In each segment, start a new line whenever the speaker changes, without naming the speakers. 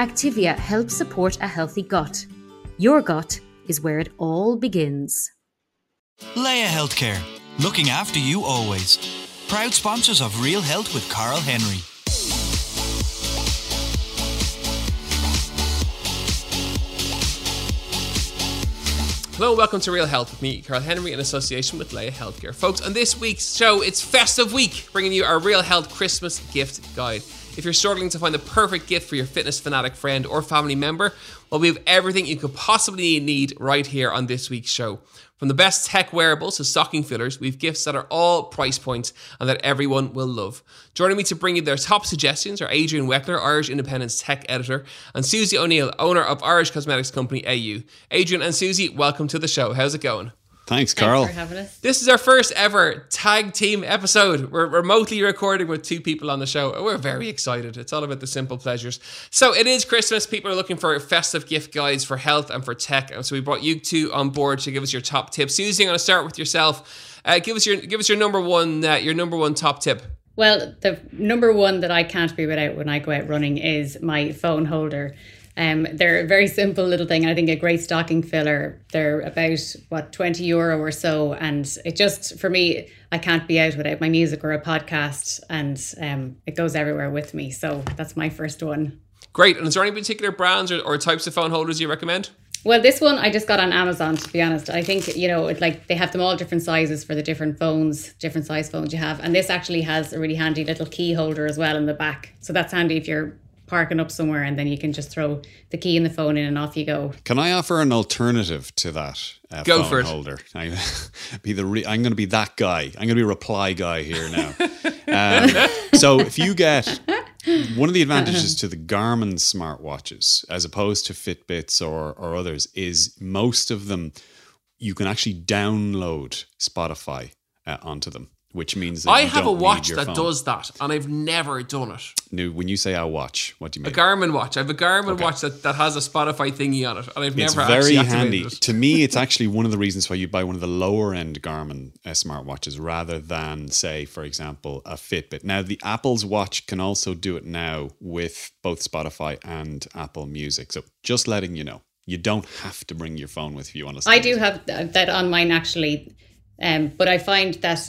Activia helps support a healthy gut. Your gut is where it all begins.
Laya Healthcare, looking after you always. Proud sponsors of Real Health with Carl Henry.
Hello, welcome to Real Health with me, Carl Henry, in association with Laya Healthcare. Folks, on this week's show, it's Festive Week, bringing you our Real Health Christmas gift guide. If you're struggling to find the perfect gift for your fitness fanatic friend or family member, well, we have everything you could possibly need right here on this week's show. From the best tech wearables to stocking fillers, we have gifts that are all price points and that everyone will love. Joining me to bring you their top suggestions are Adrian Weckler, Irish Independent's tech editor, and Susie O'Neill, owner of Irish cosmetics company AU. Adrian and Susie, welcome to the show. How's it going?
Thanks, Carl.
Thanks for having us.
This is our first ever tag team episode. We're remotely recording with two people on the show. We're very excited. It's all about the simple pleasures. So it is Christmas. People are looking for festive gift guides for health and for tech. And so we brought you two on board to give us your top tips. Susie, I'm going to start with yourself. Uh, give us your give us your number one uh, your number one top tip.
Well, the number one that I can't be without when I go out running is my phone holder. Um, they're a very simple little thing. I think a great stocking filler. They're about what twenty euro or so, and it just for me, I can't be out without my music or a podcast, and um, it goes everywhere with me. So that's my first one.
Great. And is there any particular brands or, or types of phone holders you recommend?
Well, this one I just got on Amazon. To be honest, I think you know, it, like they have them all different sizes for the different phones, different size phones you have, and this actually has a really handy little key holder as well in the back. So that's handy if you're parking up somewhere and then you can just throw the key and the phone in and off you go.
Can I offer an alternative to that uh,
Go
phone
for it.
holder? I, be the re- I'm going to be that guy. I'm going to be a reply guy here now. um, so if you get one of the advantages to the Garmin smartwatches, as opposed to Fitbits or or others, is most of them you can actually download Spotify uh, onto them. Which means that
I
you
have a
don't need
watch that
phone.
does that, and I've never done it.
No, when you say I watch, what do you mean? A?
Garmin watch. I have a Garmin
Okay.
watch that, that has a Spotify thingy on it, and I've never.
It's very
actually
handy.
it.
to me, it's actually one of the reasons why you buy one of the lower end Garmin uh, smartwatches rather than, say, for example, a Fitbit. Now, the Apple's watch can also do it now with both Spotify and Apple Music. So, just letting you know, you don't have to bring your phone with you if you want to.
I do have that on mine actually, um, but I find that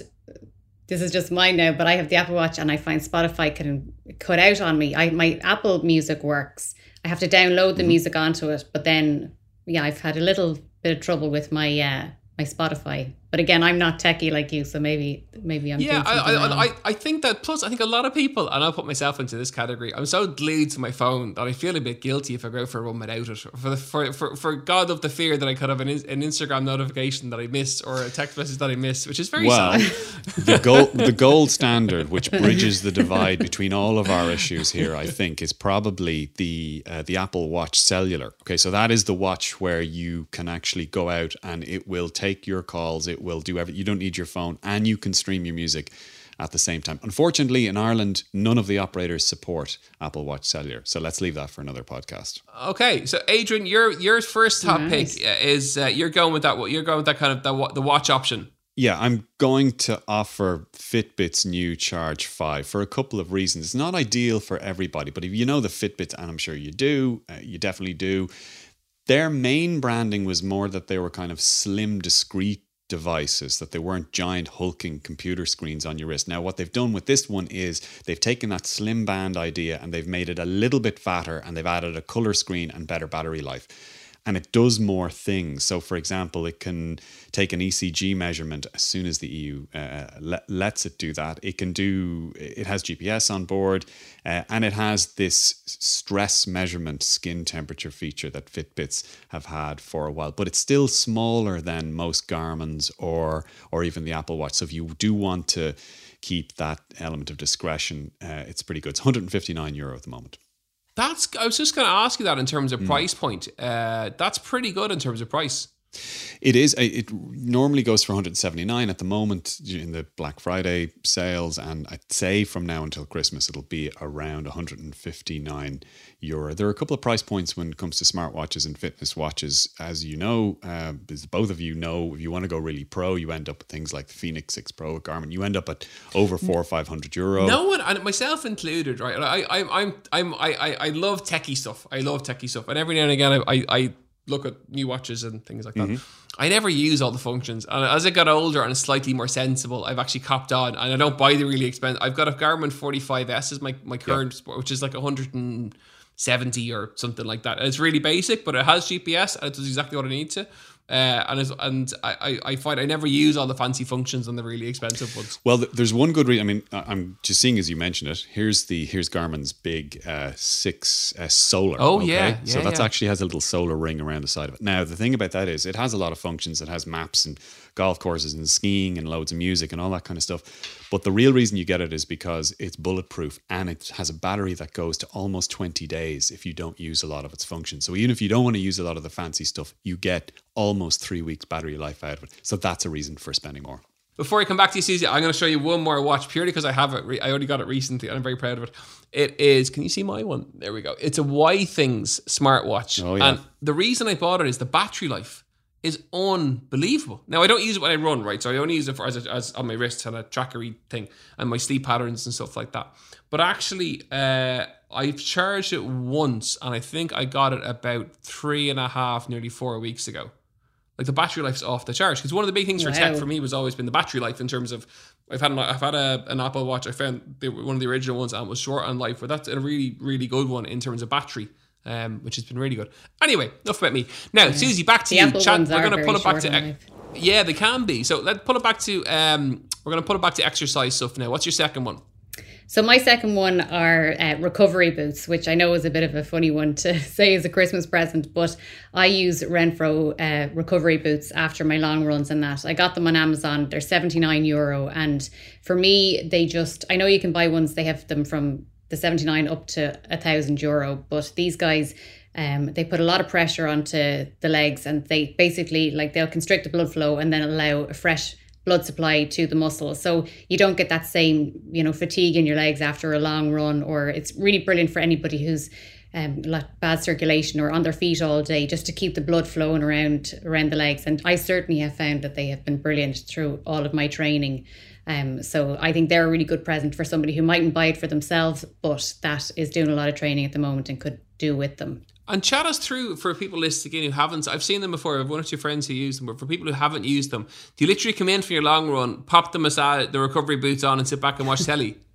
this is just mine now. But I have the Apple Watch, and I find Spotify can cut out on me. I my Apple Music works. I have to download the music onto it, but then yeah, I've had a little bit of trouble with my uh, my Spotify. But again, I'm not techie like you, so maybe maybe I'm
Yeah, I,
wrong.
I, I, I think that. Plus, I think a lot of people, and I'll put myself into this category. I'm so glued to my phone that I feel a bit guilty if I go for a run without it. For the for for, for God of the fear that I could have an, an Instagram notification that I missed or a text message that I missed, which is very
Well,
sad.
the gold the gold standard, which bridges the divide between all of our issues here, I think, is probably the uh, the Apple Watch Cellular. Okay, so that is the watch where you can actually go out and it will take your calls, it will do everything. You don't need your phone, and you can stream your music at the same time. Unfortunately, in Ireland, none of the operators support Apple Watch Cellular. So let's leave that for another podcast.
Okay, so Adrian, your your first top
Nice.
pick uh, is uh, you're going with that. You're going with that kind of the, the watch option.
Yeah, I'm going to offer Fitbit's new Charge 5 for a couple of reasons. It's not ideal for everybody, but if you know the Fitbit, and I'm sure you do, uh, you definitely do, their main branding was more that they were kind of slim, discreet devices, that they weren't giant, hulking computer screens on your wrist. Now, what they've done with this one is they've taken that slim band idea and they've made it a little bit fatter and they've added a color screen and better battery life and it does more things. So, for example, it can take an ECG measurement as soon as the EU uh, le- lets it do that. It can do. It has GPS on board, uh, and it has this stress measurement skin temperature feature that Fitbits have had for a while. But it's still smaller than most Garmin's or or even the Apple Watch. So, if you do want to keep that element of discretion, uh, it's pretty good. It's 159 euro at the moment.
That's. I was just going to ask you that in terms of price point. Uh, that's pretty good in terms of price.
It is. uh, It normally goes for 179 at the moment in the Black Friday sales, and I'd say from now until Christmas it'll be around 159 euro. There are a couple of price points when it comes to smartwatches and fitness watches, as you know, uh, as both of you know. If you want to go really pro, you end up with things like the Fenix 6 Pro at Garmin. You end up at over four or 500 euro.
No one, and myself included, right? I, I, I'm, I'm, I, I, I love techie stuff. I love techie stuff, and every now and again, I, I, I look at new watches and things like that.
Mm-hmm.
I never use all the functions, and as I got older and slightly more sensible, I've actually copped on, and I don't buy the really expensive. I've got a Garmin 45s is my my current, sport, which is like 170 or something like that. And it's really basic, but it has GPS and it does exactly what I need to. Uh, and and I, I find I never use all the fancy functions on the really expensive ones.
Well, there's one good reason. I mean, I'm just seeing as you mentioned it. Here's the here's Garmin's big uh, six S solar.
Oh, yeah,
so
yeah,
that's
yeah.
actually has a little solar ring around the side of it. Now the thing about that is it has a lot of functions. It has maps and golf courses and skiing and loads of music and all that kind of stuff. But the real reason you get it is because it's bulletproof and it has a battery that goes to almost 20 days if you don't use a lot of its functions. So even if you don't want to use a lot of the fancy stuff, you get almost three weeks battery life out of it. So that's a reason for spending more.
Before I come back to you, Susie, I'm going to show you one more watch purely because I have it. Re- I only got it recently and I'm very proud of it. It is, can you see my one? There we go. It's a Withings smartwatch.
Oh, yeah.
And the reason I bought it is the battery life is unbelievable. Now, I don't use it when I run, right? So I only use it for as, a, as on my wrist and a trackery thing and my sleep patterns and stuff like that. But actually, uh, I've charged it once and I think I got it about three and a half, nearly four weeks ago like the battery life's off the charge because one of the big things for tech for me was always been the battery life in terms of I've had an, I've had a, an Apple Watch I found they were one of the original ones and was short on life but that's a really really good one in terms of battery um, which has been really good anyway enough about me now Susie back to
The
you Chat- we're gonna pull it back to
life.
yeah they can be so let's pull it back to um, we're gonna pull it back to exercise stuff now what's your second one
So my second one are uh, recovery boots, which I know is a bit of a funny one to say as a Christmas present, but I use Renfro uh, recovery boots after my long runs and that. I got them on Amazon. They're 79 euro. And for me, they just, I know you can buy ones, they have them from the 79 up to a thousand euro, but these guys, um, they put a lot of pressure onto the legs and they basically like they'll constrict the blood flow and then allow a fresh blood supply to the muscle. So you don't get that same, you know, fatigue in your legs after a long run, or it's really brilliant for anybody who's um, bad circulation or on their feet all day, just to keep the blood flowing around around the legs. And I certainly have found that they have been brilliant through all of my training. Um, so I think they're a really good present for somebody who mightn't buy it for themselves, but that is doing a lot of training at the moment and could do with them.
And chat us through for people listening in who haven't. I've seen them before. I have one or two friends who use them, but for people who haven't used them, do you literally come in for your long run, pop the massage, the recovery boots on, and sit back and watch telly?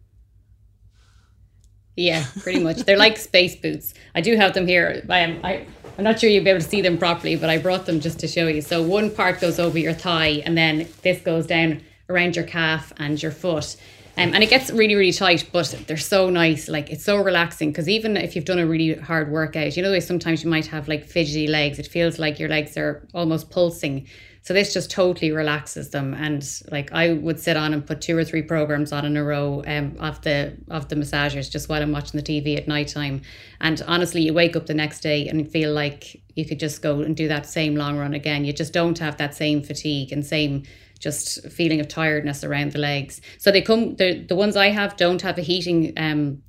Yeah, pretty much. They're like space boots. I do have them here. I am, I, I'm not sure you'll be able to see them properly, but I brought them just to show you. So one part goes over your thigh, and then this goes down around your calf and your foot. Um, and it gets really, really tight, but they're so nice. Like it's so relaxing because even if you've done a really hard workout, you know, sometimes you might have like fidgety legs. It feels like your legs are almost pulsing. So this just totally relaxes them. And like I would sit on and put two or three programs on in a row um, of the of the massagers just while I'm watching the TV at nighttime. And honestly, you wake up the next day and feel like you could just go and do that same long run again. You just don't have that same fatigue and same just feeling of tiredness around the legs. So they come the the ones I have don't have a heating um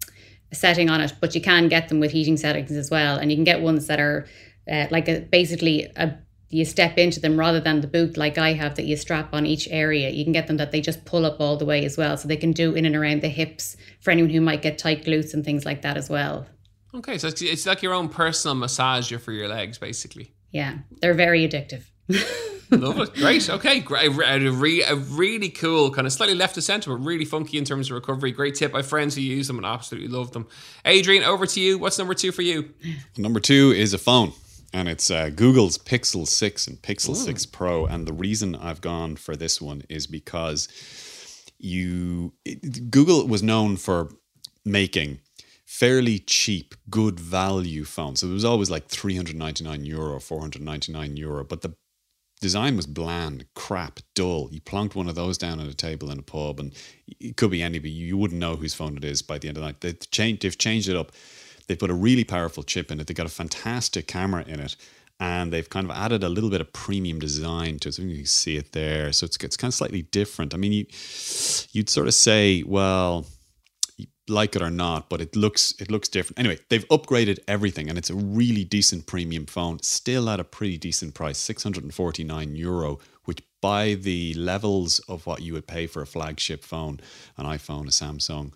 setting on it, but you can get them with heating settings as well, and you can get ones that are uh, like a basically a you step into them rather than the boot like I have that you strap on each area. You can get them that they just pull up all the way as well, so they can do in and around the hips for anyone who might get tight glutes and things like that as well.
Okay, so it's, it's like your own personal massager for your legs, basically.
Yeah, they're very addictive.
Love it. Great. Okay. Great. A, re- a really cool, kind of slightly left of center, but really funky in terms of recovery. Great tip. I have friends who use them and absolutely love them. Adrian, over to you. What's number two for you?
Number two is a phone, and it's uh, Google's Pixel 6 and Pixel 6 Pro. And the reason I've gone for this one is because you it- Google was known for making fairly cheap, good value phones. So it was always like 399 euro, 499 euro, but the design was bland, crap, dull. You plonked one of those down on a table in a pub, and it could be anybody. You wouldn't know whose phone it is by the end of the night. They've changed, they've changed it up. they put a really powerful chip in it. They got a fantastic camera in it, and they've kind of added a little bit of premium design to it. So you can see it there. So it's it's kind of slightly different. I mean, you you'd sort of say, well, like it or not, but it looks it looks different. Anyway, they've upgraded everything, and it's a really decent premium phone, still at a pretty decent price, six hundred and forty nine euro, which by the levels of what you would pay for a flagship phone, an iPhone, a Samsung,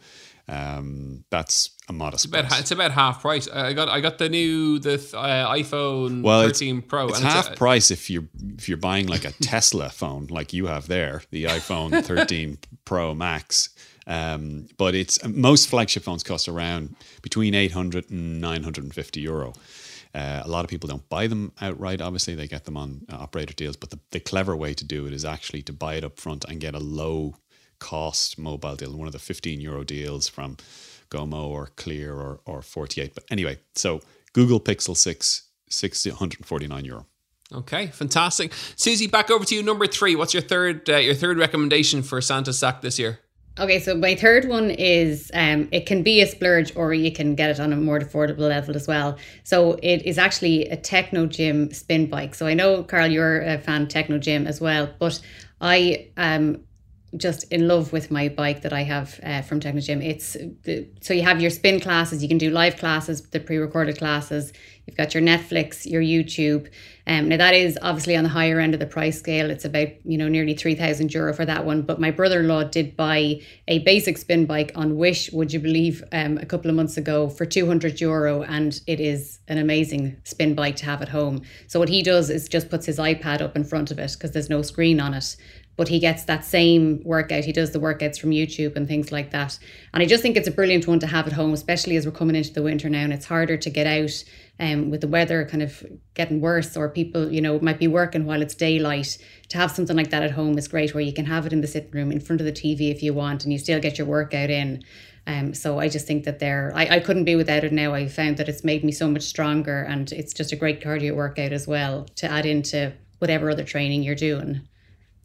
um, that's a modest.
It's about,
price.
it's about half price. I got I got the new the uh, iPhone
Well, it's-
13 Pro.
It's half
a-
price if you're if you're buying like a Tesla phone like you have there, the iPhone 13 Pro Max. Um, but it's most flagship phones cost around between 800 and 950 euro. Uh, a lot of people don't buy them outright. Obviously, they get them on uh, operator deals. But the, the clever way to do it is actually to buy it up front and get a low cost mobile deal, one of the 15 euro deals from Gomo or Clear or, or 48. But anyway, so Google Pixel 6, 649 euro.
Okay, fantastic. Susie, back over to you. Number three. What's your third uh, your third recommendation for Santa Sack this year?
Okay, so my third one is um, it can be a splurge or you can get it on a more affordable level as well. So it is actually a Technogym spin bike. So I know, Carl, you're a fan Technogym as well, but I am just in love with my bike that I have uh, from Technogym. It's the, so you have your spin classes, you can do live classes, the pre-recorded classes. You've got your Netflix, your YouTube. Um, now that is obviously on the higher end of the price scale. It's about you know nearly three thousand euro for that one. But my brother-in-law did buy a basic spin bike on Wish. Would you believe? Um, a couple of months ago for two hundred euro, and it is an amazing spin bike to have at home. So what he does is just puts his iPad up in front of it because there's no screen on it but he gets that same workout. He does the workouts from YouTube and things like that. And I just think it's a brilliant one to have at home, especially as we're coming into the winter now and it's harder to get out um, with the weather kind of getting worse or people, you know, might be working while it's daylight. To have something like that at home is great where you can have it in the sitting room in front of the TV if you want and you still get your workout in. Um, so I just think that they're, I, I couldn't be without it now. I found that it's made me so much stronger and it's just a great cardio workout as well to add into whatever other training you're doing.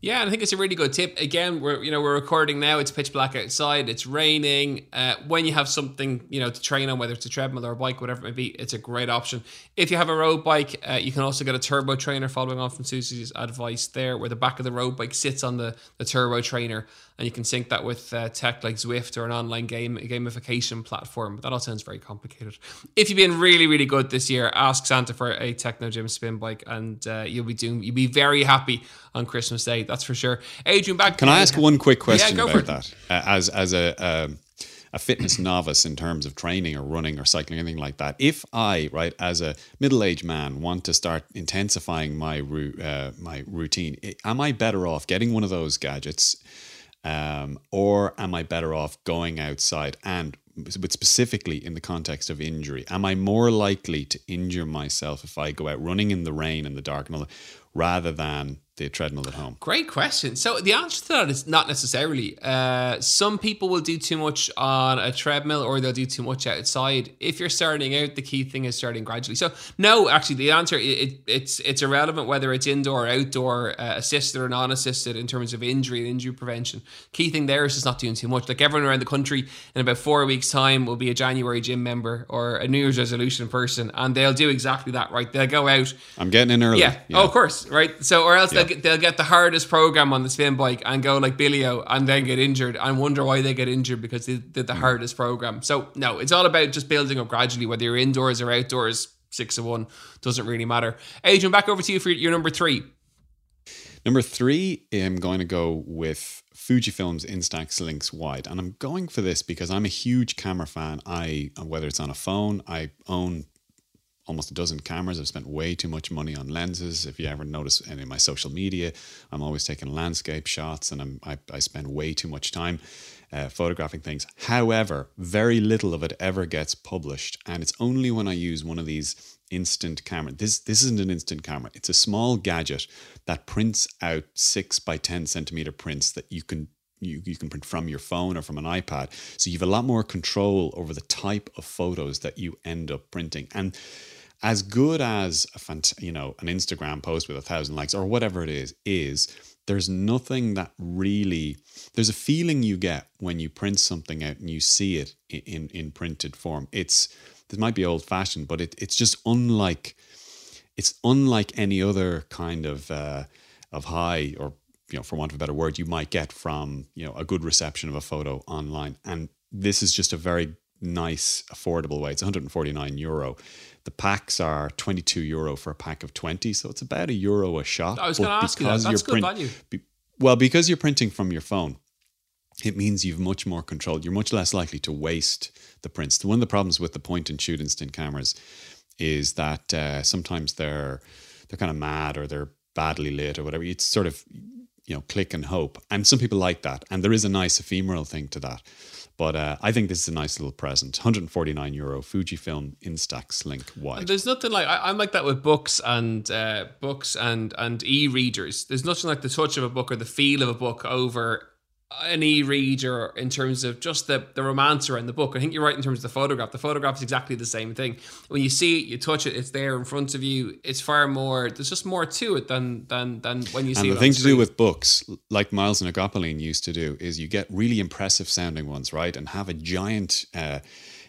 Yeah, I think it's a really good tip. Again, we're you know we're recording now. It's pitch black outside. It's raining. Uh, when you have something you know to train on, whether it's a treadmill or a bike, whatever it may be, it's a great option. If you have a road bike, uh, you can also get a turbo trainer. Following on from Susie's advice there, where the back of the road bike sits on the, the turbo trainer, and you can sync that with uh, tech like Zwift or an online game gamification platform. But that all sounds very complicated. If you've been really really good this year, ask Santa for a Technogym spin bike, and uh, you'll be doing you'll be very happy on Christmas Day. That's for sure. Adrian, back.
Can I ask one quick question
for
about that? Uh, as as a, a a fitness novice in terms of training or running or cycling, anything like that. If I, right, as a middle-aged man, want to start intensifying my uh, my routine, am I better off getting one of those gadgets, um, or am I better off going outside? And but specifically in the context of injury, am I more likely to injure myself if I go out running in the rain and the dark and all that, rather than the treadmill at home?
Great question. So the answer to that is not necessarily. Uh, some people will do too much on a treadmill or they'll do too much outside. If you're starting out, the key thing is starting gradually. So no, actually, the answer it, it, it's it's irrelevant whether it's indoor or outdoor, uh, assisted or non-assisted in terms of injury and injury prevention. Key thing there is just not doing too much. Like everyone around the country in about four weeks' time will be a January gym member or a New Year's resolution person, and they'll do exactly that. Right? They'll go out.
I'm getting in early.
Yeah. Oh, of course. Right. So, or else
Yeah.
They'll, get, they'll get the hardest program on the spin bike and go like Billio and then get injured and wonder why they get injured because they did the
Hmm.
hardest program. So, no, it's all about just building up gradually, whether you're indoors or outdoors. Six of one doesn't really matter. Adrian, back over to you for your number three.
Number three, I'm going to go with Fujifilm's Instax Link Wide, and I'm going for this because I'm a huge camera fan. I whether it's on a phone, I own almost a dozen cameras. I've spent way too much money on lenses. If you ever notice any of my social media, I'm always taking landscape shots, and I'm, I I spend way too much time uh, photographing things. However, very little of it ever gets published, and it's only when I use one of these instant camera. This this isn't an instant camera. It's a small gadget that prints out six by ten centimeter prints that you can you, you can print from your phone or from an iPad. So you have a lot more control over the type of photos that you end up printing. And as good as a fant- you know an Instagram post with a thousand likes or whatever it is is there's nothing that really there's a feeling you get when you print something out and you see it in in, in printed form it's this might be old fashioned, but it, it's just unlike it's unlike any other kind of uh, of high or you know, for want of a better word, you might get from you know a good reception of a photo online, and this is just a very nice, affordable way. It's 149 euro. The packs are 22 euro for a pack of 20, so it's about a euro a shot.
I was going to ask you that. That's good value.
Be, well, because you're printing from your phone, it means you've much more control. You're much less likely to waste the prints. One of the problems with the point and shoot instant cameras is that uh, sometimes they're they're kind of mad or they're badly lit or whatever. It's sort of you know click and hope, and some people like that, and there is a nice ephemeral thing to that. But uh, I think this is a nice little present. 149 euro Fujifilm Instax Link wide.
And there's nothing like I, am like that with books and uh, books and and e-readers. There's nothing like the touch of a book or the feel of a book over an e-reader in terms of just the, the romance around the book. I think you're right in terms of the photograph. The photograph is exactly the same thing. When you see it, you touch it, it's there in front of you. It's far more. There's just more to it than than than when you see.
And the thing to do with books, like Myles na gCopaleen used to do, is you get really impressive sounding ones, right, and have a giant. Uh,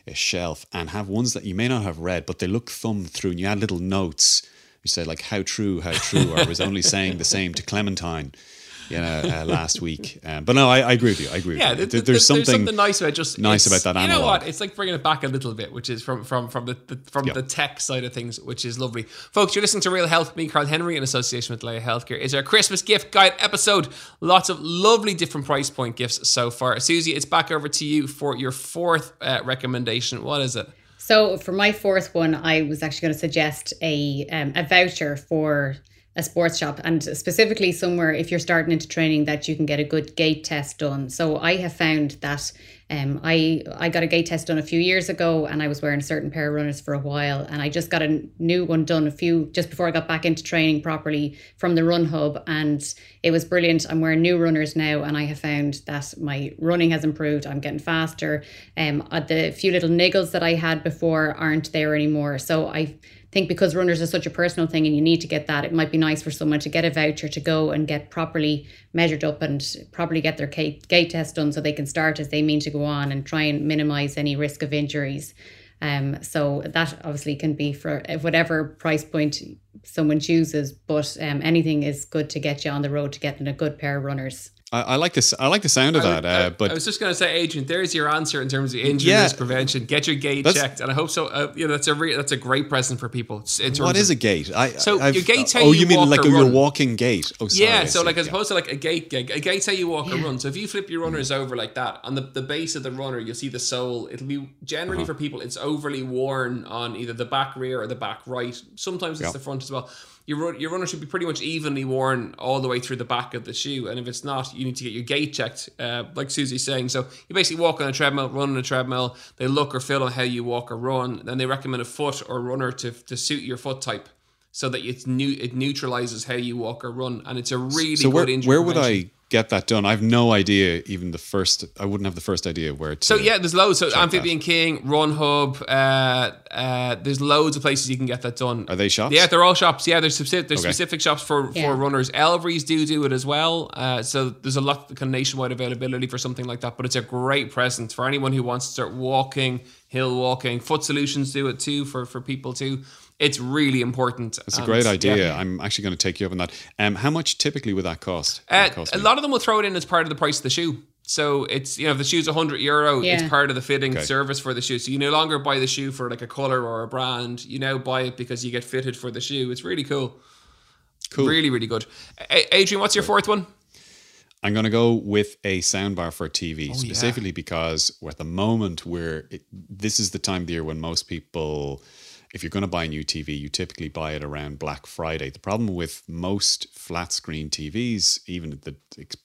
a shelf and have ones that you may not have read, but they look thumbed through, and you add little notes. You say like, "How true, how true," or "I was only saying the same to Clementine." You know, uh, last week. Um, but no, I, I, agree with you. I agree.
Yeah,
with
you. There's, something, there's something nice about just
nice about that.
You
analog.
know what? It's like bringing it back a little bit, which is from from from the, the from yep. the tech side of things, which is lovely. Folks, you're listening to Real Health. Me, Carl Henry, in association with Laya Healthcare, is our Christmas gift guide episode. Lots of lovely different price point gifts so far. Susie, it's back over to you for your fourth uh, recommendation. What is it?
So for my fourth one, I was actually going to suggest a um, a voucher for a sports shop and specifically somewhere if you're starting into training that you can get a good gait test done. So I have found that um, I I got a gait test done a few years ago and I was wearing a certain pair of runners for a while and I just got a new one done a few just before I got back into training properly from the Run Hub and it was brilliant. I'm wearing new runners now and I have found that my running has improved. I'm getting faster. Um, uh, the few little niggles that I had before aren't there anymore. So I think because runners are such a personal thing and you need to get that, it might be nice for someone to get a voucher to go and get properly measured up and properly get their gait, gait test done so they can start as they mean to go on and try and minimize any risk of injuries. Um, so that obviously can be for whatever price point someone chooses, but um, anything is good to get you on the road to getting a good pair of runners.
I, I, like this. I like the sound of that. Uh, but
I was just going to say, Adrian, there's your answer in terms of injury yeah, risk prevention. Get your gait checked, and I hope so. Uh, you know, that's a re- that's a great present for people.
what is a gait? I,
so
I've,
your gait's how
oh,
you,
you mean like
your
walking gait? Oh, sorry,
yeah. So like as opposed to like a gait, a gait's how you walk yeah. or run. So if you flip your runners
mm.
over like that on the, the base of the runner, you'll see the sole. It'll be generally uh-huh. for people. It's overly worn on either the back rear or the back right. Sometimes it's the front as well your your runner should be pretty much evenly worn all the way through the back of the shoe. And if it's not, you need to get your gait checked, uh, like Susie's saying. So you basically walk on a treadmill, run on a treadmill. They look or feel on how you walk or run. Then they recommend a foot or runner to to suit your foot type. So that it's new, it neutralizes how you walk or run, and it's a really
so
good
where,
injury.
Where would I get that done. I have no idea, even the first. I wouldn't have the first idea where to.
So yeah, there's loads. So Amphibian that. King, Run Hub. Uh, uh, there's loads of places you can get that done.
Are they shops?
Yeah, they're all shops. Yeah, there's specific, there's okay. specific shops for yeah. for runners. Elvery's do do it as well. Uh, so there's a lot of kind of nationwide availability for something like that. But it's a great present for anyone who wants to start walking, hill walking. Foot Solutions do it too for for people too it's really important.
It's a great idea. Yeah. I'm actually going to take you up on that. Um, how much typically would that cost?
Uh, cost a lot of them will throw it in as part of the price of the shoe. So it's you know if the shoe's 100 euro, yeah. it's part of the fitting okay. service for the shoe. So you no longer buy the shoe for like a color or a brand. You now buy it because you get fitted for the shoe. It's really cool.
Cool.
Really, really good. A- Adrian, what's your fourth one?
I'm going to go with a soundbar for TV,
oh,
specifically
yeah.
because at the moment where this is the time of the year when most people if you're going to buy a new TV, you typically buy it around Black Friday. The problem with most flat screen TVs, even the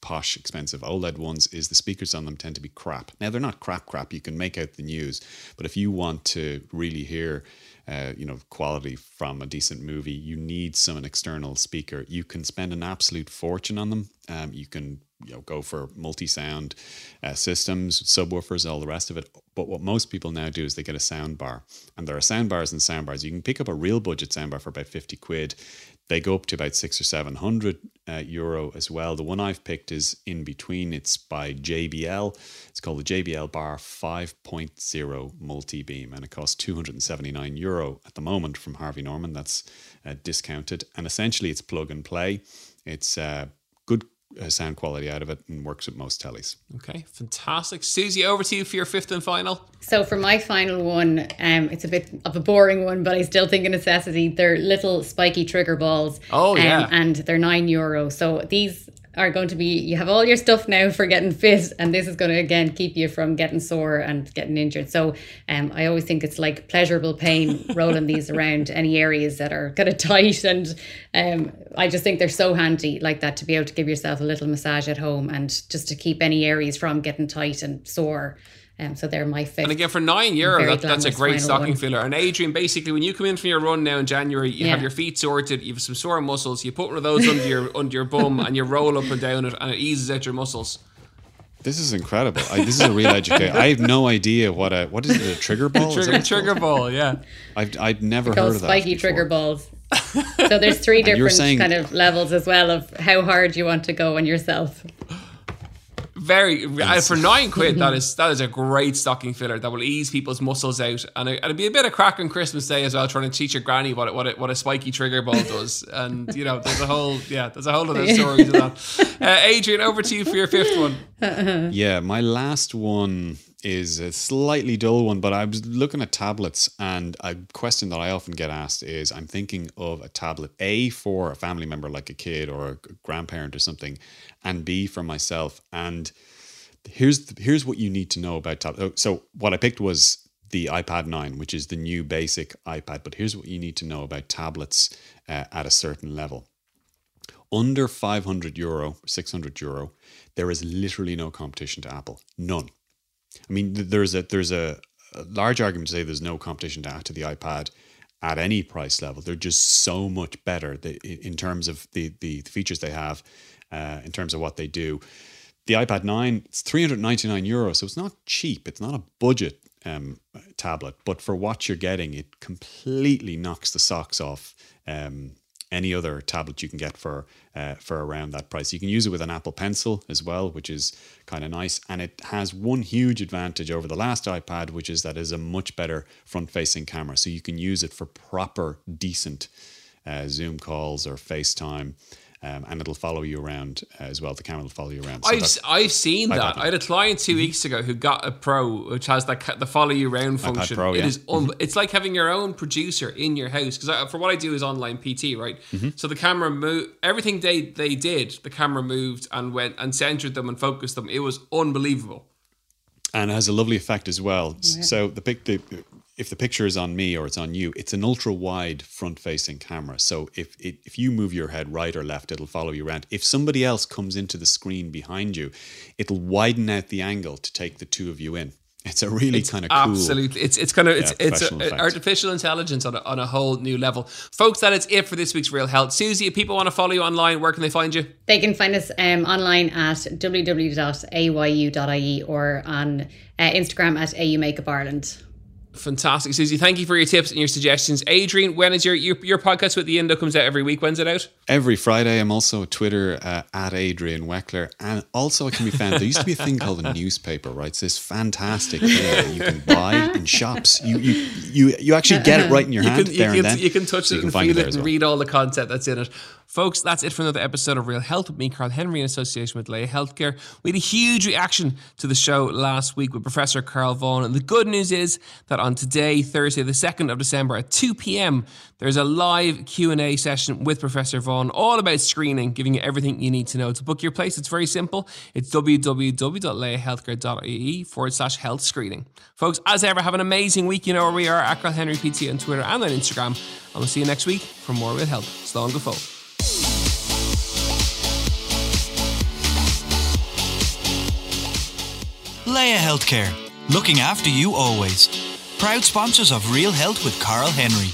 posh, expensive OLED ones, is the speakers on them tend to be crap. Now, they're not crap, crap. You can make out the news. But if you want to really hear, uh, you know, quality from a decent movie, you need some external speaker. You can spend an absolute fortune on them. Um, you can you know go for multi-sound uh, systems, subwoofers, all the rest of it. But what most people now do is they get a sound bar, and there are sound bars and sound bars. You can pick up a real budget sound bar for about fifty quid. They go up to about six or seven hundred uh, euro as well. The one I've picked is in between. It's by JBL. It's called the JBL Bar 5.0 multi beam, and it costs 279 euro at the moment from Harvey Norman. That's uh, discounted, and essentially it's plug and play. It's uh, sound quality out of it and works with most tellies.
Okay, fantastic. Susie, over to you for your fifth and final.
So for my final one, um, it's a bit of a boring one, but I still think a necessity. They're little spiky trigger balls.
Oh,
um,
yeah.
and they're nine euro. So these are going to be you have all your stuff now for getting fit and this is going to again keep you from getting sore and getting injured. So um i always think it's like pleasurable pain rolling these around any areas that are kind of tight and um i just think they're so handy like that to be able to give yourself a little massage at home and just to keep any areas from getting tight and sore um, so they're my fifth.
And again, for nine euro, that, that's a great stocking
one.
filler. And Adrian, basically, when you come in from your run now in January, you have your feet sorted, you have some sore muscles, you put one of those under your under your bum, and you roll up and down it, and it eases out your muscles.
This is incredible. I, this is a real education. I have no idea what a what is it a trigger ball?
Trigger trigger ball, yeah.
I've I'd never heard of that.
spiky
before.
trigger balls. so there's three different
saying-
kind of levels as well of how hard you want to go on yourself.
Very uh, for nine quid. That is that is a great stocking filler that will ease people's muscles out, and it, it'll be a bit of crack on Christmas Day as well, trying to teach your granny what it, what it, what a spiky trigger ball does. And you know, there's a whole yeah, there's a whole other story to that. Uh, Adrian, over to you for your fifth one.
Yeah, my last one is a slightly dull one, but I was looking at tablets, and a question that I often get asked is I'm thinking of a tablet A for a family member like a kid or a grandparent or something, and B for myself. And here's here's what you need to know about tablets. So what I picked was the iPad 9, which is the new basic iPad. But here's what you need to know about tablets uh, at a certain level under 500 euro, 600 euro, there is literally no competition to Apple. None. I mean, there's a there's a, a large argument to say there's no competition to, to the iPad at any price level. They're just so much better in terms of the, the the features they have, uh, in terms of what they do. The iPad 9, it's 399 euros, so it's not cheap. It's not a budget um, tablet, but for what you're getting, it completely knocks the socks off um, any other tablet you can get for uh, for around that price. You can use it with an Apple Pencil as well, which is kind of nice, and it has one huge advantage over the last iPad, which is that it's a much better front-facing camera, so you can use it for proper, decent uh, Zoom calls or FaceTime. Um, and it'll follow you around uh, as well. The camera will follow you around. So
I've I've seen
iPad
that.
Pro.
I had a client two weeks ago who got a Pro, which has that the follow you around function.
Pro, yeah.
is un- it's like having your own producer in your house because for what I do is online PT, right?
Mm-hmm.
So the camera moved everything they they did. The camera moved and went and centered them and focused them. It was unbelievable.
and it has a lovely effect as well. S- So the big, the, if the picture is on me or it's on you, it's an ultra wide front facing camera. So if it, if you move your head right or left, it'll follow you around. If somebody else comes into the screen behind you, it'll widen out the angle to take the two of you in. It's a really kind of cool.
Absolutely, it's it's kind of it's
Yeah,
it's a, artificial intelligence on a, on a whole new level, folks. That is it for this week's Real Health. Susie, if people want to follow you online, where can they find you?
They can find us um, online at www.ayu.ie or on uh, Instagram at AU Makeup Ireland.
Fantastic, Susie. Thank you for your tips and your suggestions. Adrian, when is your your, your podcast with the Indo comes out every week? When's it out?
Every Friday, I'm also Twitter uh, at Adrian Weckler, and also I can be found. There used to be a thing called a newspaper, right? It's this fantastic thing that you can buy in shops. You you you you actually get it right in your
You
hand
can, you,
there
can,
and then.
you can touch
So
it
you can
feel it and
well.
read all the content that's in it. Folks, that's it for another episode of Real Health with me, Carl Henry, in association with Laya Healthcare. We had a huge reaction to the show last week with Professor Carl Vaughan. And the good news is that on today, Thursday, the 2nd of December at 2 p.m., there's a live Q&A session with Professor Vaughan all about screening, giving you everything you need to know. To book your place, it's very simple. It's www.layahealthcare.ie forward slash health screening. Folks, as ever, have an amazing week. You know where we are at Carl Henry PT on Twitter and on Instagram. And we'll see you next week for more Real Health. Slán go.
Laya Healthcare, looking after you always. Proud sponsors of Real Health with Carl Henry.